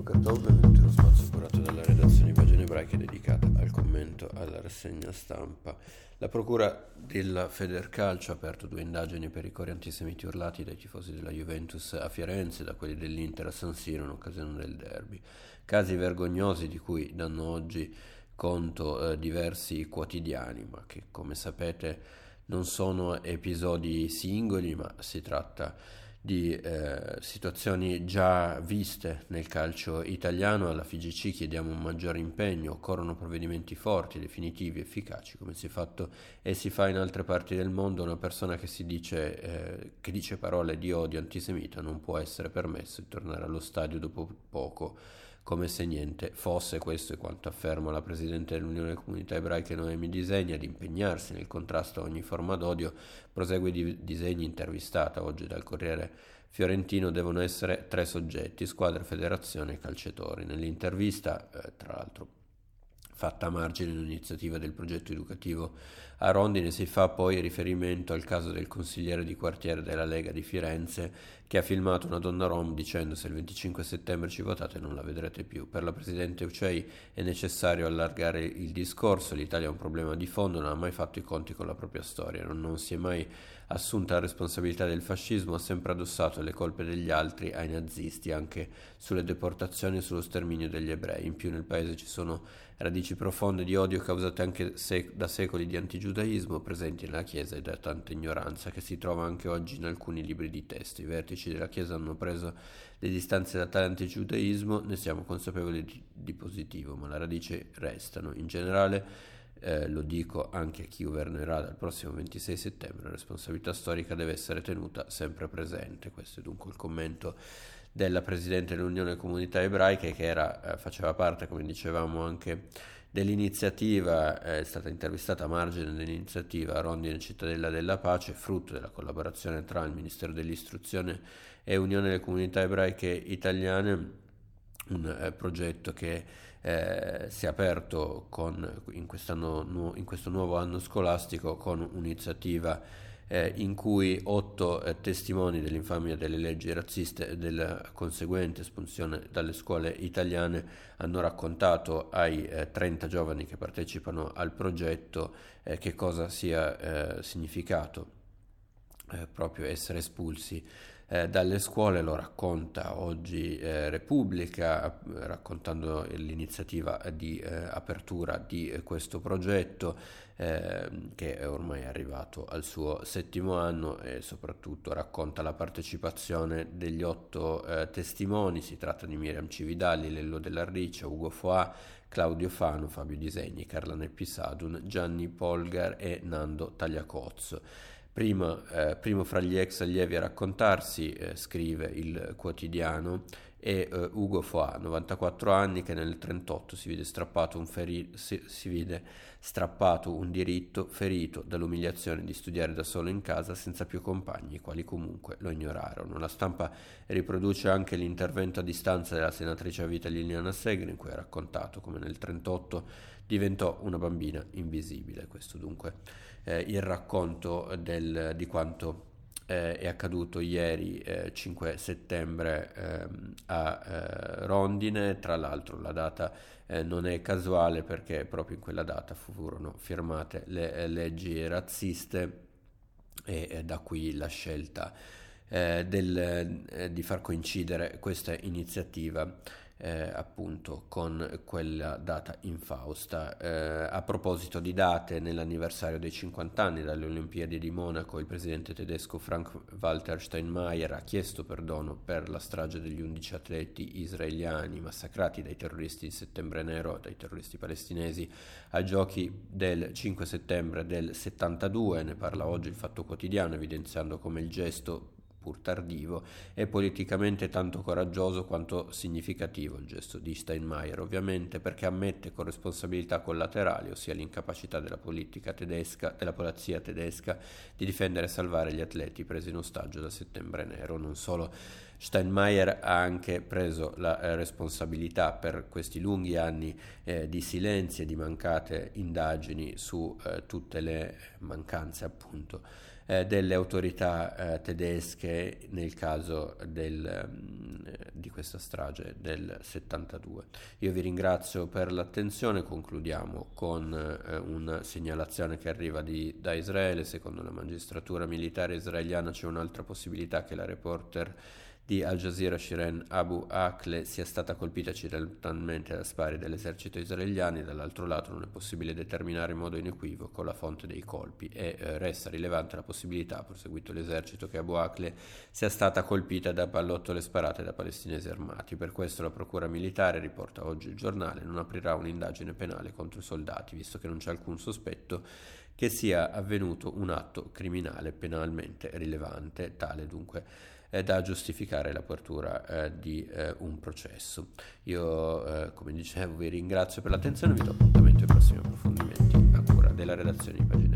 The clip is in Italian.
Bokertov, benvenuti in uno spazio curato dalla redazione Pagine Ebraiche dedicata al commento alla rassegna stampa. La procura della Federcalcio ha aperto due indagini per i cori antisemiti urlati dai tifosi della Juventus a Firenze e da quelli dell'Inter a San Siro in occasione del derby. Casi vergognosi di cui danno oggi conto eh, diversi quotidiani, ma che come sapete non sono episodi singoli, ma si tratta di eh, situazioni già viste nel calcio italiano. Alla FIGC chiediamo un maggiore impegno, occorrono provvedimenti forti, definitivi, efficaci, come si è fatto e si fa in altre parti del mondo. Una persona che, dice, eh, che dice parole di odio antisemita non può essere permesso di tornare allo stadio dopo poco come se niente fosse, questo è quanto afferma la Presidente dell'Unione Comunità Ebraiche Noemi Disegni, ad impegnarsi nel contrasto a ogni forma d'odio, prosegue di Disegni intervistata oggi dal Corriere Fiorentino, devono essere tre soggetti, squadra, federazione e calciatori. Nell'intervista, eh, tra l'altro fatta a margine un'iniziativa del progetto educativo a Rondine si fa poi riferimento al caso del consigliere di quartiere della Lega di Firenze che ha filmato una donna rom dicendo se il 25 settembre ci votate non la vedrete più. Per la Presidente Ucei è necessario allargare il discorso, l'Italia ha un problema di fondo, non ha mai fatto i conti con la propria storia, non, non si è mai assunta la responsabilità del fascismo, ha sempre addossato le colpe degli altri ai nazisti, anche sulle deportazioni e sullo sterminio degli ebrei. In più nel paese ci sono radici profonde di odio causate anche sec- da secoli di antigiudaismo presenti nella Chiesa e da tanta ignoranza che si trova anche oggi in alcuni libri di testo. I vertici della Chiesa hanno preso le distanze da tale antigiudaismo, ne siamo consapevoli di, di positivo, ma le radici restano. In generale eh, lo dico anche a chi governerà dal prossimo 26 settembre, la responsabilità storica deve essere tenuta sempre presente. Questo è dunque il commento della Presidente dell'Unione Comunità Ebraiche che era, eh, faceva parte, come dicevamo, anche dell'iniziativa, eh, è stata intervistata a margine dell'iniziativa Rondine Cittadella della Pace, frutto della collaborazione tra il Ministero dell'Istruzione e Unione delle Comunità Ebraiche Italiane, un eh, progetto che eh, si è aperto con, in, in, questo nuovo anno scolastico con un'iniziativa eh, in cui otto eh, testimoni dell'infamia delle leggi razziste e della conseguente espulsione dalle scuole italiane hanno raccontato ai 30 eh, giovani che partecipano al progetto eh, che cosa sia eh, significato proprio essere espulsi eh, dalle scuole, lo racconta oggi eh, Repubblica, raccontando l'iniziativa di eh, apertura di questo progetto ehm, che è ormai arrivato al suo settimo anno e soprattutto racconta la partecipazione degli otto eh, testimoni, si tratta di Miriam Cividali, Lello Dell'Arricia, Ugo Foà, Claudio Fano, Fabio Disegni, Carla Neppisadun, Gianni Polgar e Nando Tagliacozzo. Primo, eh, primo fra gli ex allievi a raccontarsi, eh, scrive il quotidiano, è eh, Ugo Foà, 94 anni, che nel 1938 si vide strappato un, feri- si, si vide strappato un diritto ferito dall'umiliazione di studiare da solo in casa senza più compagni, i quali comunque lo ignorarono. La stampa riproduce anche l'intervento a distanza della senatrice a vita Liliana Segre, in cui ha raccontato come nel 1938 diventò una bambina invisibile. Questo dunque eh, il racconto del, di quanto eh, è accaduto ieri eh, 5 settembre ehm, a eh, Rondine, tra l'altro la data eh, non è casuale perché proprio in quella data furono firmate le eh, leggi razziste e da qui la scelta del, di far coincidere questa iniziativa eh, appunto con quella data infausta. Eh, a proposito di date, nell'anniversario dei 50 anni dalle Olimpiadi di Monaco, il presidente tedesco Frank-Walter Steinmeier ha chiesto perdono per la strage degli 11 atleti israeliani massacrati dai terroristi di settembre nero, dai terroristi palestinesi, ai giochi del 5 settembre del 72. Ne parla oggi il Fatto Quotidiano, evidenziando come il gesto pur tardivo, è politicamente tanto coraggioso quanto significativo il gesto di Steinmeier, ovviamente perché ammette con responsabilità collaterali, ossia l'incapacità della politica tedesca, della polizia tedesca di difendere e salvare gli atleti presi in ostaggio da settembre nero. Non solo Steinmeier ha anche preso la eh, responsabilità per questi lunghi anni eh, di silenzio e di mancate indagini su eh, tutte le mancanze appunto eh, delle autorità eh, tedesche nel caso del, mm, di questa strage del 72. Io vi ringrazio per l'attenzione, concludiamo con eh, una segnalazione che arriva di, da Israele, secondo la magistratura militare israeliana c'è un'altra possibilità che la reporter di Al Jazeera Shiren Abu Akle sia stata colpita accidentalmente da spari dell'esercito israeliano, dall'altro lato non è possibile determinare in modo inequivoco la fonte dei colpi e eh, resta rilevante la possibilità, proseguito l'esercito, che Abu Akle sia stata colpita da pallottole sparate da palestinesi armati. Per questo la procura militare, riporta oggi il giornale, non aprirà un'indagine penale contro i soldati, visto che non c'è alcun sospetto che sia avvenuto un atto criminale penalmente rilevante, tale dunque eh, da giustificare l'apertura eh, di eh, un processo. Io, eh, come dicevo, vi ringrazio per l'attenzione e vi do appuntamento ai prossimi approfondimenti a cura della redazione di Ebraiche.